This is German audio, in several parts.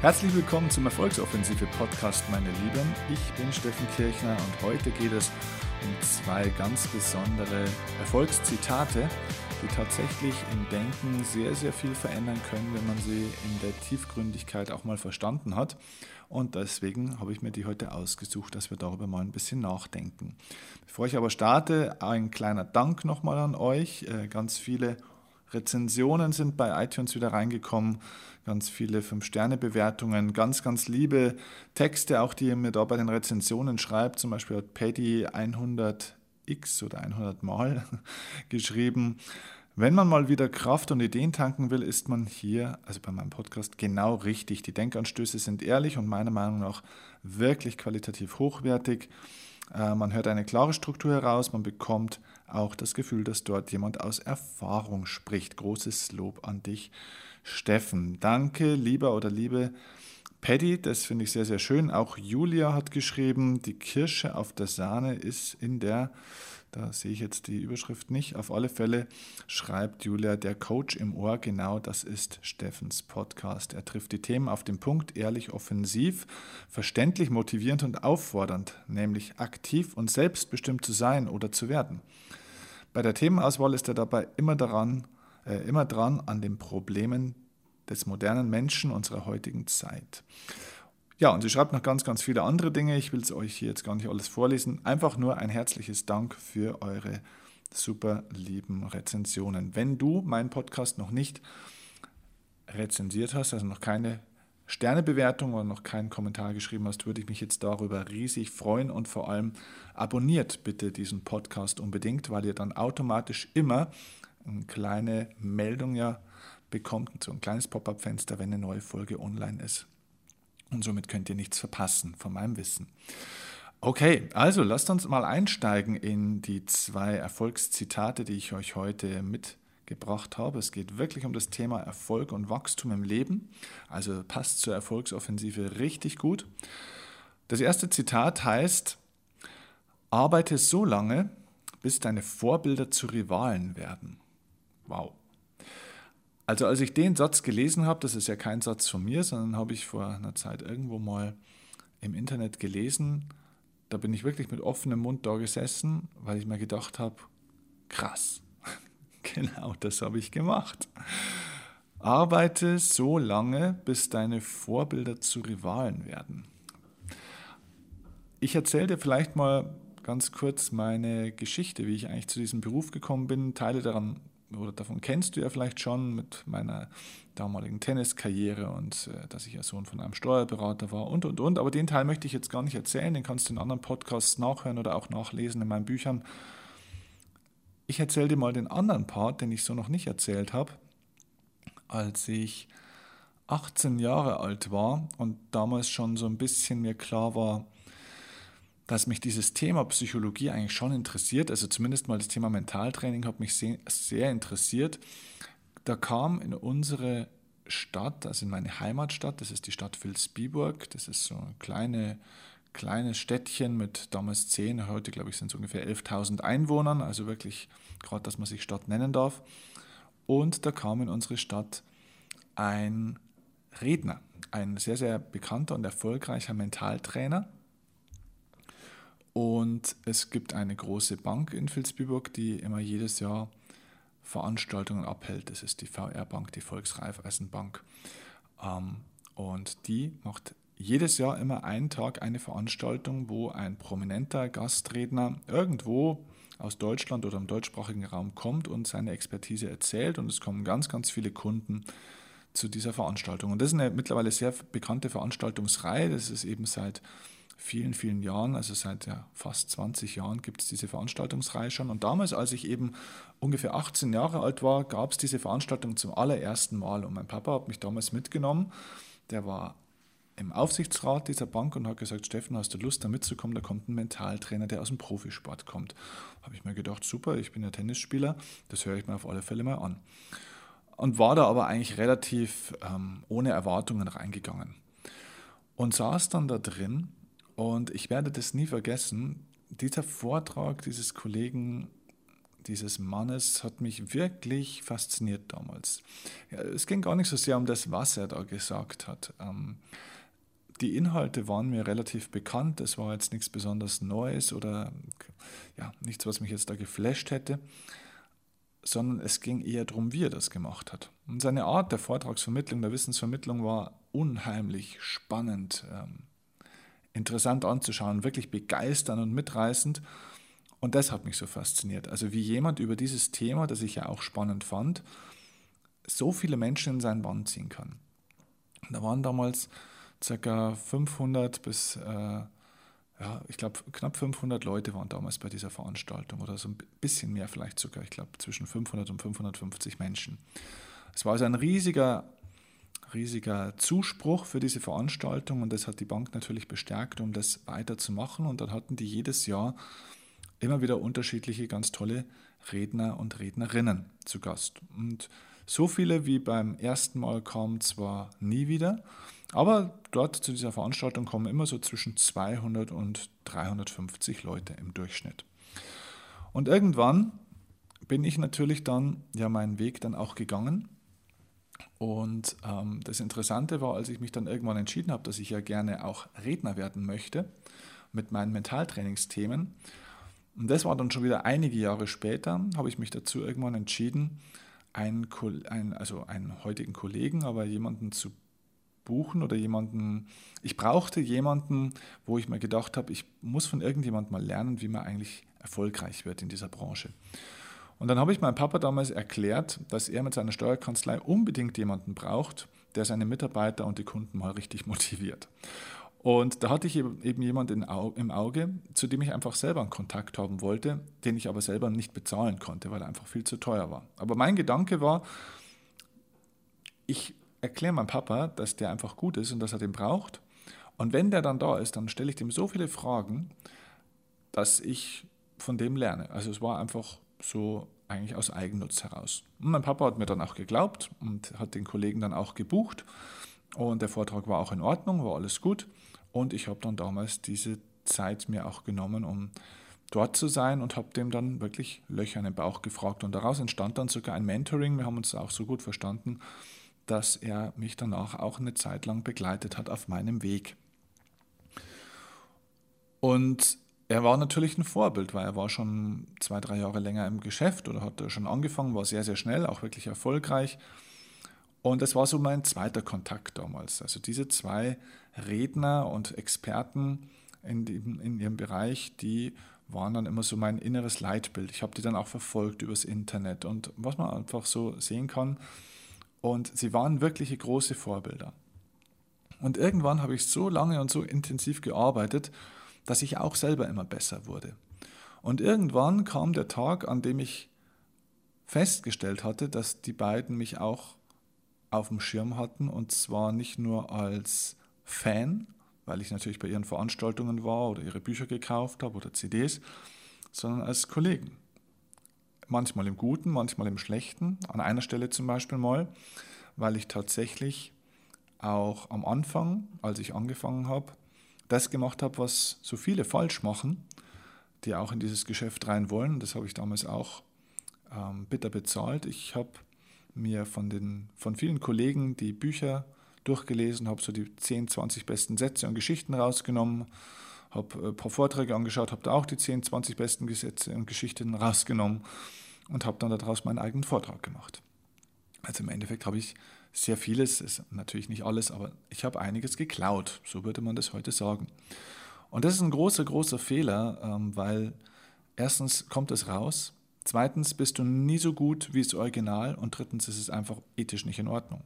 Herzlich willkommen zum Erfolgsoffensive Podcast, meine Lieben. Ich bin Steffen Kirchner und heute geht es um zwei ganz besondere Erfolgszitate, die tatsächlich im Denken sehr, sehr viel verändern können, wenn man sie in der Tiefgründigkeit auch mal verstanden hat. Und deswegen habe ich mir die heute ausgesucht, dass wir darüber mal ein bisschen nachdenken. Bevor ich aber starte, ein kleiner Dank nochmal an euch. Äh, ganz viele Rezensionen sind bei iTunes wieder reingekommen, ganz viele 5-Sterne-Bewertungen, ganz, ganz liebe Texte, auch die ihr mir da bei den Rezensionen schreibt. Zum Beispiel hat Paddy 100x oder 100 Mal geschrieben. Wenn man mal wieder Kraft und Ideen tanken will, ist man hier, also bei meinem Podcast, genau richtig. Die Denkanstöße sind ehrlich und meiner Meinung nach wirklich qualitativ hochwertig. Äh, man hört eine klare Struktur heraus, man bekommt auch das Gefühl, dass dort jemand aus Erfahrung spricht. Großes Lob an dich, Steffen. Danke, lieber oder liebe Paddy, das finde ich sehr, sehr schön. Auch Julia hat geschrieben, die Kirsche auf der Sahne ist in der da sehe ich jetzt die Überschrift nicht. Auf alle Fälle schreibt Julia, der Coach im Ohr, genau das ist Steffens Podcast. Er trifft die Themen auf den Punkt, ehrlich, offensiv, verständlich, motivierend und auffordernd, nämlich aktiv und selbstbestimmt zu sein oder zu werden. Bei der Themenauswahl ist er dabei immer daran, äh, immer dran an den Problemen des modernen Menschen unserer heutigen Zeit. Ja, und sie schreibt noch ganz, ganz viele andere Dinge. Ich will es euch hier jetzt gar nicht alles vorlesen. Einfach nur ein herzliches Dank für eure super lieben Rezensionen. Wenn du meinen Podcast noch nicht rezensiert hast, also noch keine Sternebewertung oder noch keinen Kommentar geschrieben hast, würde ich mich jetzt darüber riesig freuen und vor allem abonniert bitte diesen Podcast unbedingt, weil ihr dann automatisch immer eine kleine Meldung ja bekommt, so ein kleines Pop-up-Fenster, wenn eine neue Folge online ist. Und somit könnt ihr nichts verpassen von meinem Wissen. Okay, also lasst uns mal einsteigen in die zwei Erfolgszitate, die ich euch heute mitgebracht habe. Es geht wirklich um das Thema Erfolg und Wachstum im Leben. Also passt zur Erfolgsoffensive richtig gut. Das erste Zitat heißt, arbeite so lange, bis deine Vorbilder zu Rivalen werden. Wow. Also als ich den Satz gelesen habe, das ist ja kein Satz von mir, sondern habe ich vor einer Zeit irgendwo mal im Internet gelesen, da bin ich wirklich mit offenem Mund da gesessen, weil ich mir gedacht habe, krass, genau das habe ich gemacht. Arbeite so lange, bis deine Vorbilder zu Rivalen werden. Ich erzähle dir vielleicht mal ganz kurz meine Geschichte, wie ich eigentlich zu diesem Beruf gekommen bin. Teile daran oder davon kennst du ja vielleicht schon mit meiner damaligen Tenniskarriere und äh, dass ich ja Sohn von einem Steuerberater war und und und. Aber den Teil möchte ich jetzt gar nicht erzählen, den kannst du in anderen Podcasts nachhören oder auch nachlesen in meinen Büchern. Ich erzähle dir mal den anderen Part, den ich so noch nicht erzählt habe, als ich 18 Jahre alt war und damals schon so ein bisschen mir klar war, dass mich dieses Thema Psychologie eigentlich schon interessiert. Also zumindest mal das Thema Mentaltraining hat mich sehr, interessiert. Da kam in unsere Stadt, also in meine Heimatstadt, das ist die Stadt Vilsbiburg, das ist so ein kleine, kleines Städtchen mit damals 10, heute glaube ich sind es ungefähr 11.000 Einwohnern, also wirklich gerade, dass man sich Stadt nennen darf. Und da kam in unsere Stadt ein Redner, ein sehr, sehr bekannter und erfolgreicher Mentaltrainer, und es gibt eine große Bank in Vilsbiburg, die immer jedes Jahr Veranstaltungen abhält. Das ist die VR-Bank, die Volksreifeisenbank. Ähm, und die macht jedes Jahr immer einen Tag eine Veranstaltung, wo ein prominenter Gastredner irgendwo aus Deutschland oder im deutschsprachigen Raum kommt und seine Expertise erzählt. Und es kommen ganz, ganz viele Kunden zu dieser Veranstaltung. Und das ist eine mittlerweile sehr bekannte Veranstaltungsreihe. Das ist eben seit vielen, vielen Jahren, also seit ja, fast 20 Jahren gibt es diese Veranstaltungsreihe schon. Und damals, als ich eben ungefähr 18 Jahre alt war, gab es diese Veranstaltung zum allerersten Mal. Und mein Papa hat mich damals mitgenommen. Der war im Aufsichtsrat dieser Bank und hat gesagt, Steffen, hast du Lust da mitzukommen? Da kommt ein Mentaltrainer, der aus dem Profisport kommt. Habe ich mir gedacht, super, ich bin ja Tennisspieler, das höre ich mir auf alle Fälle mal an. Und war da aber eigentlich relativ ähm, ohne Erwartungen reingegangen. Und saß dann da drin und ich werde das nie vergessen. Dieser Vortrag dieses Kollegen, dieses Mannes hat mich wirklich fasziniert damals. Es ging gar nicht so sehr um das, was er da gesagt hat. Ähm, die Inhalte waren mir relativ bekannt. Es war jetzt nichts besonders Neues oder ja, nichts, was mich jetzt da geflasht hätte, sondern es ging eher darum, wie er das gemacht hat. Und seine Art der Vortragsvermittlung, der Wissensvermittlung war unheimlich spannend, ähm, interessant anzuschauen, wirklich begeisternd und mitreißend. Und das hat mich so fasziniert. Also wie jemand über dieses Thema, das ich ja auch spannend fand, so viele Menschen in seinen Bann ziehen kann. Da waren damals ca. 500 bis, äh, ja, ich glaube, knapp 500 Leute waren damals bei dieser Veranstaltung oder so ein bisschen mehr vielleicht sogar, ich glaube, zwischen 500 und 550 Menschen. Es war also ein riesiger, riesiger Zuspruch für diese Veranstaltung und das hat die Bank natürlich bestärkt, um das weiterzumachen. Und dann hatten die jedes Jahr immer wieder unterschiedliche ganz tolle Redner und Rednerinnen zu Gast. Und so viele wie beim ersten Mal kamen zwar nie wieder, aber dort zu dieser Veranstaltung kommen immer so zwischen 200 und 350 Leute im Durchschnitt. Und irgendwann bin ich natürlich dann ja meinen Weg dann auch gegangen. Und ähm, das Interessante war, als ich mich dann irgendwann entschieden habe, dass ich ja gerne auch Redner werden möchte mit meinen Mentaltrainingsthemen, und das war dann schon wieder einige Jahre später, habe ich mich dazu irgendwann entschieden, einen, einen, also einen heutigen Kollegen, aber jemanden zu buchen oder jemanden, ich brauchte jemanden, wo ich mir gedacht habe, ich muss von irgendjemandem mal lernen, wie man eigentlich erfolgreich wird in dieser Branche. Und dann habe ich meinem Papa damals erklärt, dass er mit seiner Steuerkanzlei unbedingt jemanden braucht, der seine Mitarbeiter und die Kunden mal richtig motiviert. Und da hatte ich eben jemanden im Auge, zu dem ich einfach selber einen Kontakt haben wollte, den ich aber selber nicht bezahlen konnte, weil er einfach viel zu teuer war. Aber mein Gedanke war, ich erkläre meinem Papa, dass der einfach gut ist und dass er den braucht. Und wenn der dann da ist, dann stelle ich dem so viele Fragen, dass ich von dem lerne. Also es war einfach so eigentlich aus Eigennutz heraus. Und mein Papa hat mir dann auch geglaubt und hat den Kollegen dann auch gebucht. Und der Vortrag war auch in Ordnung, war alles gut. Und ich habe dann damals diese Zeit mir auch genommen, um dort zu sein und habe dem dann wirklich Löcher in den Bauch gefragt. Und daraus entstand dann sogar ein Mentoring. Wir haben uns auch so gut verstanden, dass er mich danach auch eine Zeit lang begleitet hat auf meinem Weg. Und er war natürlich ein Vorbild, weil er war schon zwei, drei Jahre länger im Geschäft oder hat schon angefangen, war sehr, sehr schnell, auch wirklich erfolgreich. Und das war so mein zweiter Kontakt damals. Also diese zwei Redner und Experten in, dem, in ihrem Bereich, die waren dann immer so mein inneres Leitbild. Ich habe die dann auch verfolgt übers Internet und was man einfach so sehen kann. Und sie waren wirkliche große Vorbilder. Und irgendwann habe ich so lange und so intensiv gearbeitet, dass ich auch selber immer besser wurde. Und irgendwann kam der Tag, an dem ich festgestellt hatte, dass die beiden mich auch auf dem Schirm hatten und zwar nicht nur als Fan, weil ich natürlich bei ihren Veranstaltungen war oder ihre Bücher gekauft habe oder CDs, sondern als Kollegen. Manchmal im Guten, manchmal im Schlechten. An einer Stelle zum Beispiel mal, weil ich tatsächlich auch am Anfang, als ich angefangen habe, das gemacht habe, was so viele falsch machen, die auch in dieses Geschäft rein wollen. Das habe ich damals auch ähm, bitter bezahlt. Ich habe mir von, den, von vielen Kollegen die Bücher durchgelesen, habe so die 10, 20 besten Sätze und Geschichten rausgenommen, habe ein paar Vorträge angeschaut, habe da auch die 10, 20 besten Gesetze und Geschichten rausgenommen und habe dann daraus meinen eigenen Vortrag gemacht. Also im Endeffekt habe ich sehr vieles, ist natürlich nicht alles, aber ich habe einiges geklaut, so würde man das heute sagen. Und das ist ein großer, großer Fehler, ähm, weil erstens kommt es raus, Zweitens bist du nie so gut wie das Original und drittens ist es einfach ethisch nicht in Ordnung.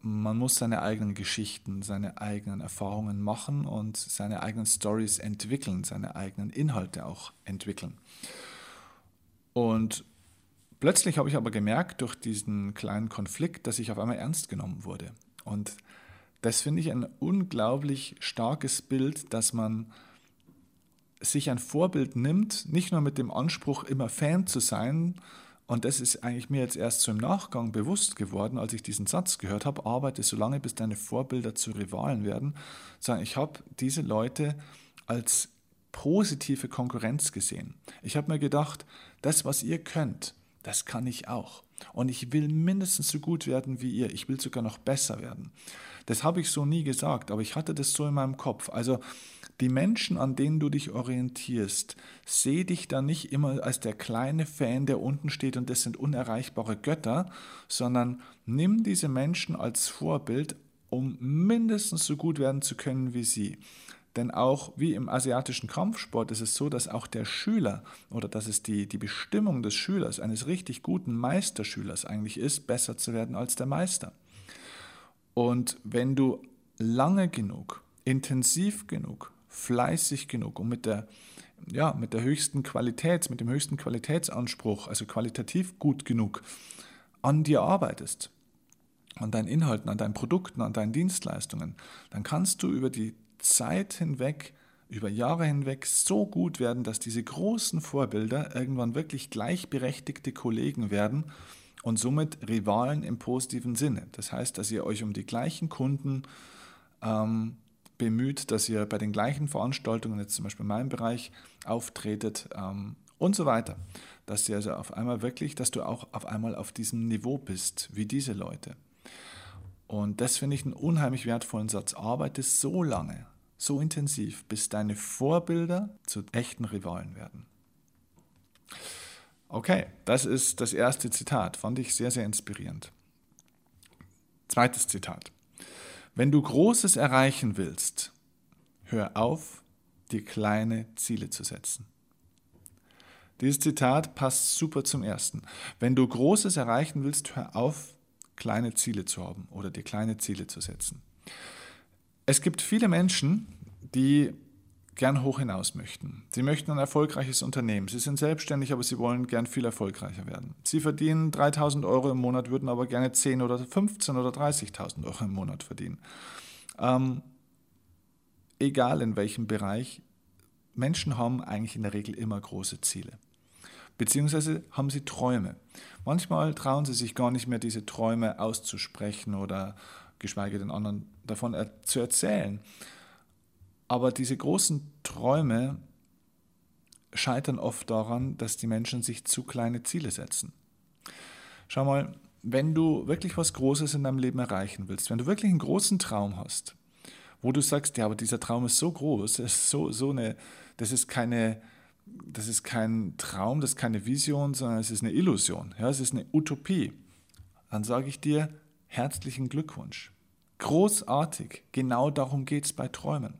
Man muss seine eigenen Geschichten, seine eigenen Erfahrungen machen und seine eigenen Stories entwickeln, seine eigenen Inhalte auch entwickeln. Und plötzlich habe ich aber gemerkt durch diesen kleinen Konflikt, dass ich auf einmal ernst genommen wurde. Und das finde ich ein unglaublich starkes Bild, dass man sich ein Vorbild nimmt, nicht nur mit dem Anspruch, immer Fan zu sein, und das ist eigentlich mir jetzt erst so im Nachgang bewusst geworden, als ich diesen Satz gehört habe, arbeite so lange, bis deine Vorbilder zu Rivalen werden, sondern ich habe diese Leute als positive Konkurrenz gesehen. Ich habe mir gedacht, das, was ihr könnt, das kann ich auch. Und ich will mindestens so gut werden wie ihr. Ich will sogar noch besser werden. Das habe ich so nie gesagt, aber ich hatte das so in meinem Kopf. Also die Menschen, an denen du dich orientierst, seh dich da nicht immer als der kleine Fan, der unten steht und das sind unerreichbare Götter, sondern nimm diese Menschen als Vorbild, um mindestens so gut werden zu können wie sie. Denn auch wie im asiatischen Kampfsport ist es so, dass auch der Schüler oder dass es die, die Bestimmung des Schülers, eines richtig guten Meisterschülers eigentlich ist, besser zu werden als der Meister. Und wenn du lange genug, intensiv genug, fleißig genug und mit der, ja, mit der höchsten Qualität, mit dem höchsten Qualitätsanspruch, also qualitativ gut genug, an dir arbeitest, an deinen Inhalten, an deinen Produkten, an deinen Dienstleistungen, dann kannst du über die Zeit hinweg, über Jahre hinweg so gut werden, dass diese großen Vorbilder irgendwann wirklich gleichberechtigte Kollegen werden und somit Rivalen im positiven Sinne. Das heißt, dass ihr euch um die gleichen Kunden ähm, bemüht, dass ihr bei den gleichen Veranstaltungen, jetzt zum Beispiel in meinem Bereich, auftretet ähm, und so weiter. Dass ihr also auf einmal wirklich, dass du auch auf einmal auf diesem Niveau bist, wie diese Leute. Und das finde ich einen unheimlich wertvollen Satz. Arbeite so lange, so intensiv, bis deine Vorbilder zu echten Rivalen werden. Okay, das ist das erste Zitat. Fand ich sehr, sehr inspirierend. Zweites Zitat. Wenn du Großes erreichen willst, hör auf, dir kleine Ziele zu setzen. Dieses Zitat passt super zum ersten. Wenn du Großes erreichen willst, hör auf, kleine Ziele zu haben oder dir kleine Ziele zu setzen. Es gibt viele Menschen, die gern hoch hinaus möchten. Sie möchten ein erfolgreiches Unternehmen. Sie sind selbstständig, aber sie wollen gern viel erfolgreicher werden. Sie verdienen 3000 Euro im Monat, würden aber gerne 10 oder 15 oder 30.000 Euro im Monat verdienen. Ähm, egal in welchem Bereich, Menschen haben eigentlich in der Regel immer große Ziele. Beziehungsweise haben sie Träume. Manchmal trauen sie sich gar nicht mehr, diese Träume auszusprechen oder geschweige denn anderen davon zu erzählen. Aber diese großen Träume scheitern oft daran, dass die Menschen sich zu kleine Ziele setzen. Schau mal, wenn du wirklich was Großes in deinem Leben erreichen willst, wenn du wirklich einen großen Traum hast, wo du sagst, ja, aber dieser Traum ist so groß, ist so, so eine, das ist keine, das ist kein Traum, das ist keine Vision, sondern es ist eine Illusion, ja, es ist eine Utopie, dann sage ich dir herzlichen Glückwunsch. Großartig, genau darum geht es bei Träumen.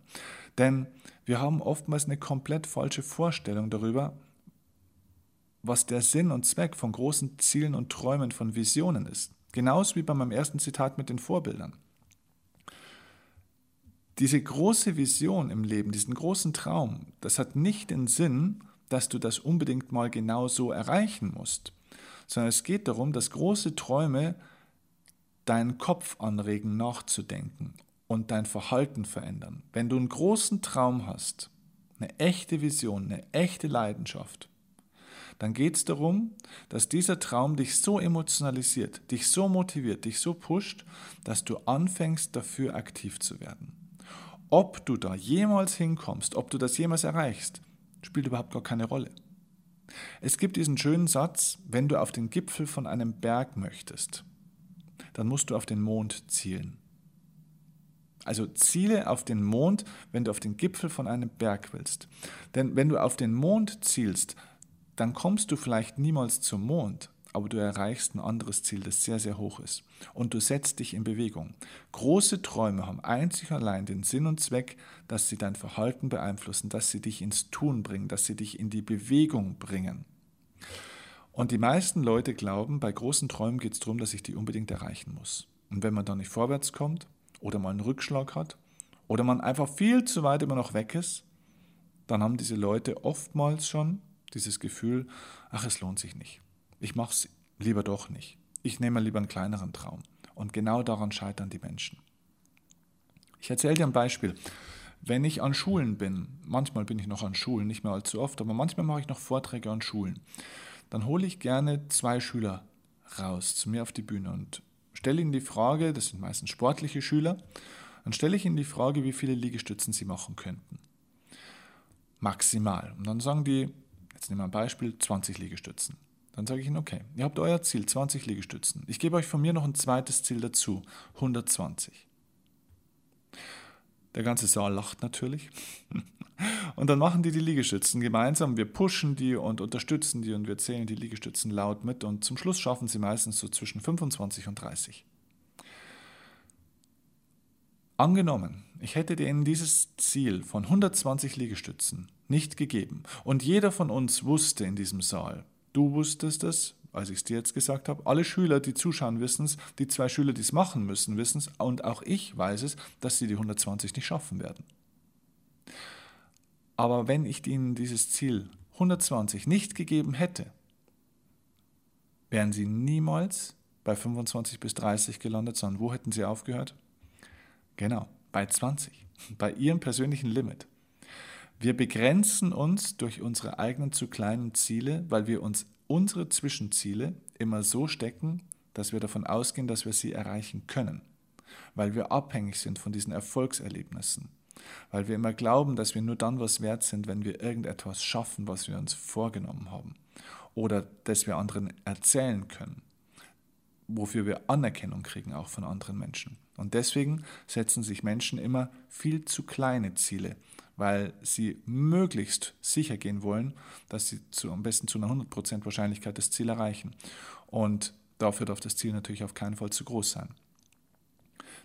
Denn wir haben oftmals eine komplett falsche Vorstellung darüber, was der Sinn und Zweck von großen Zielen und Träumen von Visionen ist. Genauso wie bei meinem ersten Zitat mit den Vorbildern. Diese große Vision im Leben, diesen großen Traum, das hat nicht den Sinn, dass du das unbedingt mal genau so erreichen musst, sondern es geht darum, dass große Träume deinen Kopf anregen, nachzudenken und dein Verhalten verändern. Wenn du einen großen Traum hast, eine echte Vision, eine echte Leidenschaft, dann geht es darum, dass dieser Traum dich so emotionalisiert, dich so motiviert, dich so pusht, dass du anfängst dafür aktiv zu werden. Ob du da jemals hinkommst, ob du das jemals erreichst, spielt überhaupt gar keine Rolle. Es gibt diesen schönen Satz, wenn du auf den Gipfel von einem Berg möchtest, dann musst du auf den Mond zielen. Also ziele auf den Mond, wenn du auf den Gipfel von einem Berg willst. Denn wenn du auf den Mond zielst, dann kommst du vielleicht niemals zum Mond, aber du erreichst ein anderes Ziel, das sehr, sehr hoch ist. Und du setzt dich in Bewegung. Große Träume haben einzig allein den Sinn und Zweck, dass sie dein Verhalten beeinflussen, dass sie dich ins Tun bringen, dass sie dich in die Bewegung bringen. Und die meisten Leute glauben, bei großen Träumen geht es darum, dass ich die unbedingt erreichen muss. Und wenn man da nicht vorwärts kommt, oder mal einen Rückschlag hat oder man einfach viel zu weit immer noch weg ist, dann haben diese Leute oftmals schon dieses Gefühl, ach, es lohnt sich nicht. Ich mache es lieber doch nicht. Ich nehme lieber einen kleineren Traum. Und genau daran scheitern die Menschen. Ich erzähle dir ein Beispiel. Wenn ich an Schulen bin, manchmal bin ich noch an Schulen, nicht mehr allzu oft, aber manchmal mache ich noch Vorträge an Schulen, dann hole ich gerne zwei Schüler raus zu mir auf die Bühne und stelle ihnen die Frage, das sind meistens sportliche Schüler, dann stelle ich ihnen die Frage, wie viele Liegestützen sie machen könnten. maximal. Und dann sagen die, jetzt nehmen wir ein Beispiel, 20 Liegestützen. Dann sage ich Ihnen, okay, ihr habt euer Ziel, 20 Liegestützen. Ich gebe euch von mir noch ein zweites Ziel dazu, 120. Der ganze Saal lacht natürlich. Und dann machen die die Liegestützen gemeinsam. Wir pushen die und unterstützen die und wir zählen die Liegestützen laut mit. Und zum Schluss schaffen sie meistens so zwischen 25 und 30. Angenommen, ich hätte denen dieses Ziel von 120 Liegestützen nicht gegeben und jeder von uns wusste in diesem Saal, du wusstest es, als ich es dir jetzt gesagt habe, alle Schüler, die zuschauen, wissen es, die zwei Schüler, die es machen müssen, wissen es und auch ich weiß es, dass sie die 120 nicht schaffen werden. Aber wenn ich ihnen dieses Ziel 120 nicht gegeben hätte, wären sie niemals bei 25 bis 30 gelandet, sondern wo hätten sie aufgehört? Genau, bei 20, bei ihrem persönlichen Limit. Wir begrenzen uns durch unsere eigenen zu kleinen Ziele, weil wir uns unsere Zwischenziele immer so stecken, dass wir davon ausgehen, dass wir sie erreichen können, weil wir abhängig sind von diesen Erfolgserlebnissen, weil wir immer glauben, dass wir nur dann was wert sind, wenn wir irgendetwas schaffen, was wir uns vorgenommen haben oder dass wir anderen erzählen können, wofür wir Anerkennung kriegen, auch von anderen Menschen. Und deswegen setzen sich Menschen immer viel zu kleine Ziele, weil sie möglichst sicher gehen wollen, dass sie zu, am besten zu einer 100% Wahrscheinlichkeit das Ziel erreichen. Und dafür darf das Ziel natürlich auf keinen Fall zu groß sein.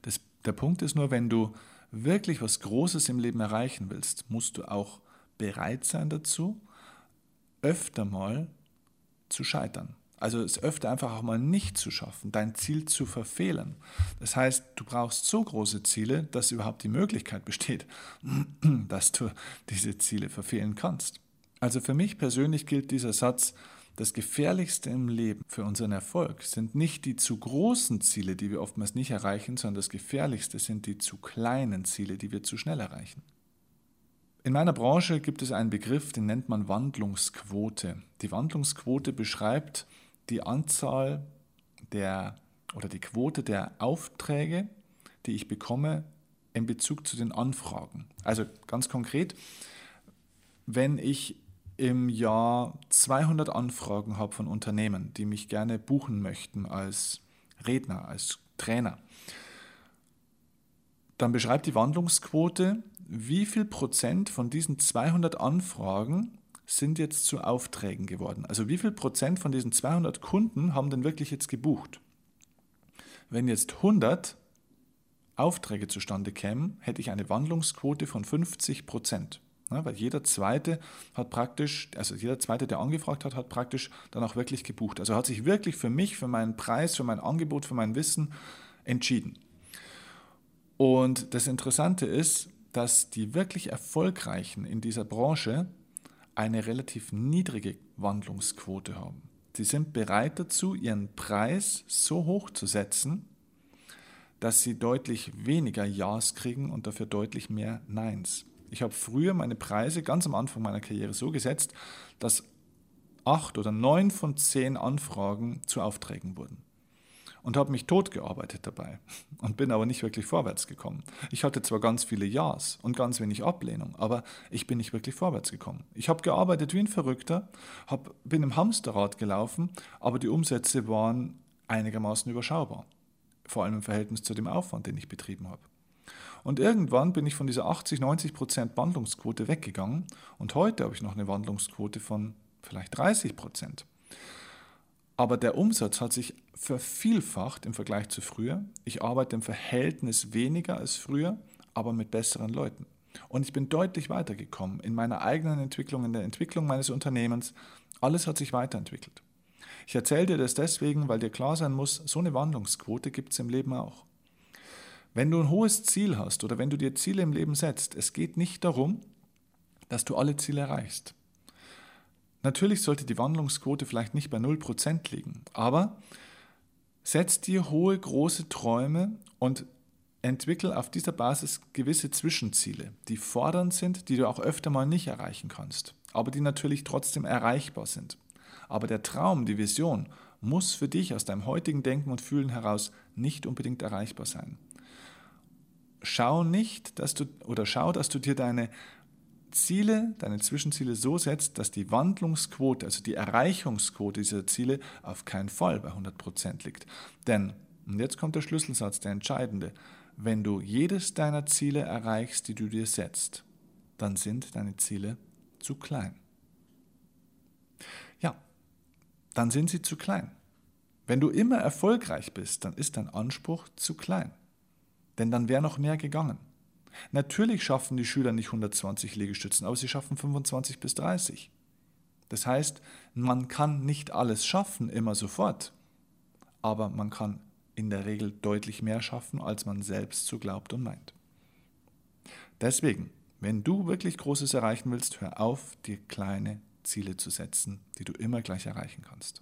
Das, der Punkt ist nur, wenn du wirklich was Großes im Leben erreichen willst, musst du auch bereit sein dazu, öfter mal zu scheitern. Also es öfter einfach auch mal nicht zu schaffen, dein Ziel zu verfehlen. Das heißt, du brauchst so große Ziele, dass überhaupt die Möglichkeit besteht, dass du diese Ziele verfehlen kannst. Also für mich persönlich gilt dieser Satz, das Gefährlichste im Leben für unseren Erfolg sind nicht die zu großen Ziele, die wir oftmals nicht erreichen, sondern das Gefährlichste sind die zu kleinen Ziele, die wir zu schnell erreichen. In meiner Branche gibt es einen Begriff, den nennt man Wandlungsquote. Die Wandlungsquote beschreibt die Anzahl der oder die Quote der Aufträge, die ich bekomme in Bezug zu den Anfragen. Also ganz konkret, wenn ich im Jahr 200 Anfragen habe von Unternehmen, die mich gerne buchen möchten als Redner, als Trainer, dann beschreibt die Wandlungsquote, wie viel Prozent von diesen 200 Anfragen sind jetzt zu Aufträgen geworden. Also wie viel Prozent von diesen 200 Kunden haben denn wirklich jetzt gebucht? Wenn jetzt 100 Aufträge zustande kämen, hätte ich eine Wandlungsquote von 50 Prozent. Ja, weil jeder zweite hat praktisch, also jeder zweite, der angefragt hat, hat praktisch dann auch wirklich gebucht. Also hat sich wirklich für mich, für meinen Preis, für mein Angebot, für mein Wissen entschieden. Und das Interessante ist, dass die wirklich Erfolgreichen in dieser Branche eine relativ niedrige Wandlungsquote haben. Sie sind bereit dazu, ihren Preis so hoch zu setzen, dass sie deutlich weniger Ja's kriegen und dafür deutlich mehr Neins. Ich habe früher meine Preise ganz am Anfang meiner Karriere so gesetzt, dass acht oder neun von zehn Anfragen zu Aufträgen wurden und habe mich totgearbeitet dabei und bin aber nicht wirklich vorwärts gekommen. Ich hatte zwar ganz viele Ja's und ganz wenig Ablehnung, aber ich bin nicht wirklich vorwärts gekommen. Ich habe gearbeitet wie ein Verrückter, hab, bin im Hamsterrad gelaufen, aber die Umsätze waren einigermaßen überschaubar, vor allem im Verhältnis zu dem Aufwand, den ich betrieben habe. Und irgendwann bin ich von dieser 80, 90 Prozent Wandlungsquote weggegangen und heute habe ich noch eine Wandlungsquote von vielleicht 30 Prozent. Aber der Umsatz hat sich vervielfacht im Vergleich zu früher. Ich arbeite im Verhältnis weniger als früher, aber mit besseren Leuten. Und ich bin deutlich weitergekommen in meiner eigenen Entwicklung, in der Entwicklung meines Unternehmens. Alles hat sich weiterentwickelt. Ich erzähle dir das deswegen, weil dir klar sein muss, so eine Wandlungsquote gibt es im Leben auch. Wenn du ein hohes Ziel hast oder wenn du dir Ziele im Leben setzt, es geht nicht darum, dass du alle Ziele erreichst. Natürlich sollte die Wandlungsquote vielleicht nicht bei 0% liegen, aber setz dir hohe, große Träume und entwickel auf dieser Basis gewisse Zwischenziele, die fordernd sind, die du auch öfter mal nicht erreichen kannst, aber die natürlich trotzdem erreichbar sind. Aber der Traum, die Vision muss für dich aus deinem heutigen Denken und Fühlen heraus nicht unbedingt erreichbar sein. Schau nicht, dass du oder schau, dass du dir deine Ziele, deine Zwischenziele so setzt, dass die Wandlungsquote, also die Erreichungsquote dieser Ziele auf keinen Fall bei 100% liegt. Denn, und jetzt kommt der Schlüsselsatz, der entscheidende, wenn du jedes deiner Ziele erreichst, die du dir setzt, dann sind deine Ziele zu klein. Ja, dann sind sie zu klein. Wenn du immer erfolgreich bist, dann ist dein Anspruch zu klein. Denn dann wäre noch mehr gegangen. Natürlich schaffen die Schüler nicht 120 Liegestützen, aber sie schaffen 25 bis 30. Das heißt, man kann nicht alles schaffen, immer sofort, aber man kann in der Regel deutlich mehr schaffen, als man selbst so glaubt und meint. Deswegen, wenn du wirklich Großes erreichen willst, hör auf, dir kleine Ziele zu setzen, die du immer gleich erreichen kannst.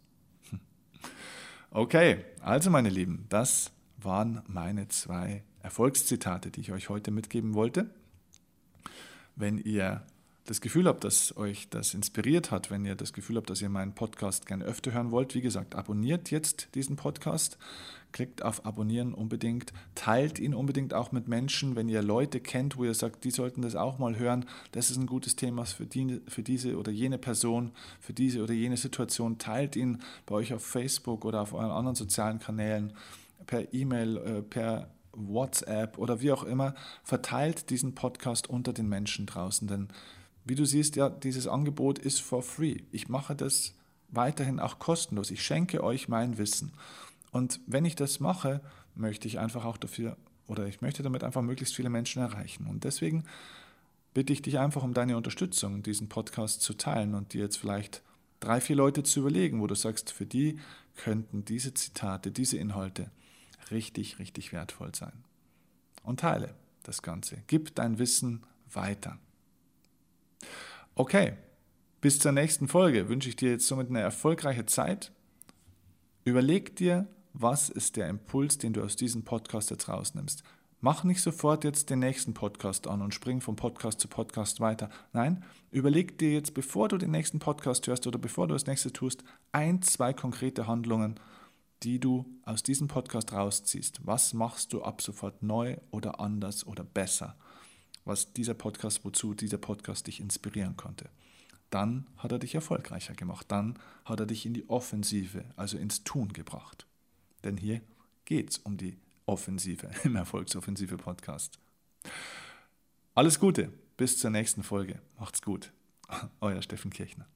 Okay, also meine Lieben, das waren meine zwei Erfolgszitate, die ich euch heute mitgeben wollte. Wenn ihr das Gefühl habt, dass euch das inspiriert hat, wenn ihr das Gefühl habt, dass ihr meinen Podcast gerne öfter hören wollt, wie gesagt, abonniert jetzt diesen Podcast, klickt auf Abonnieren unbedingt, teilt ihn unbedingt auch mit Menschen, wenn ihr Leute kennt, wo ihr sagt, die sollten das auch mal hören, das ist ein gutes Thema für, die, für diese oder jene Person, für diese oder jene Situation, teilt ihn bei euch auf Facebook oder auf euren anderen sozialen Kanälen, per E-Mail, äh, per WhatsApp oder wie auch immer, verteilt diesen Podcast unter den Menschen draußen. Denn wie du siehst, ja, dieses Angebot ist for free. Ich mache das weiterhin auch kostenlos. Ich schenke euch mein Wissen. Und wenn ich das mache, möchte ich einfach auch dafür oder ich möchte damit einfach möglichst viele Menschen erreichen. Und deswegen bitte ich dich einfach um deine Unterstützung, diesen Podcast zu teilen und dir jetzt vielleicht drei, vier Leute zu überlegen, wo du sagst, für die könnten diese Zitate, diese Inhalte richtig, richtig wertvoll sein. Und teile das Ganze. Gib dein Wissen weiter. Okay, bis zur nächsten Folge wünsche ich dir jetzt somit eine erfolgreiche Zeit. Überleg dir, was ist der Impuls, den du aus diesem Podcast jetzt rausnimmst. Mach nicht sofort jetzt den nächsten Podcast an und spring vom Podcast zu Podcast weiter. Nein, überleg dir jetzt, bevor du den nächsten Podcast hörst oder bevor du das nächste tust, ein, zwei konkrete Handlungen, die du aus diesem Podcast rausziehst. Was machst du ab sofort neu oder anders oder besser? Was dieser Podcast, wozu dieser Podcast dich inspirieren konnte. Dann hat er dich erfolgreicher gemacht. Dann hat er dich in die Offensive, also ins Tun gebracht. Denn hier geht es um die Offensive im Erfolgsoffensive Podcast. Alles Gute, bis zur nächsten Folge. Macht's gut. Euer Steffen Kirchner.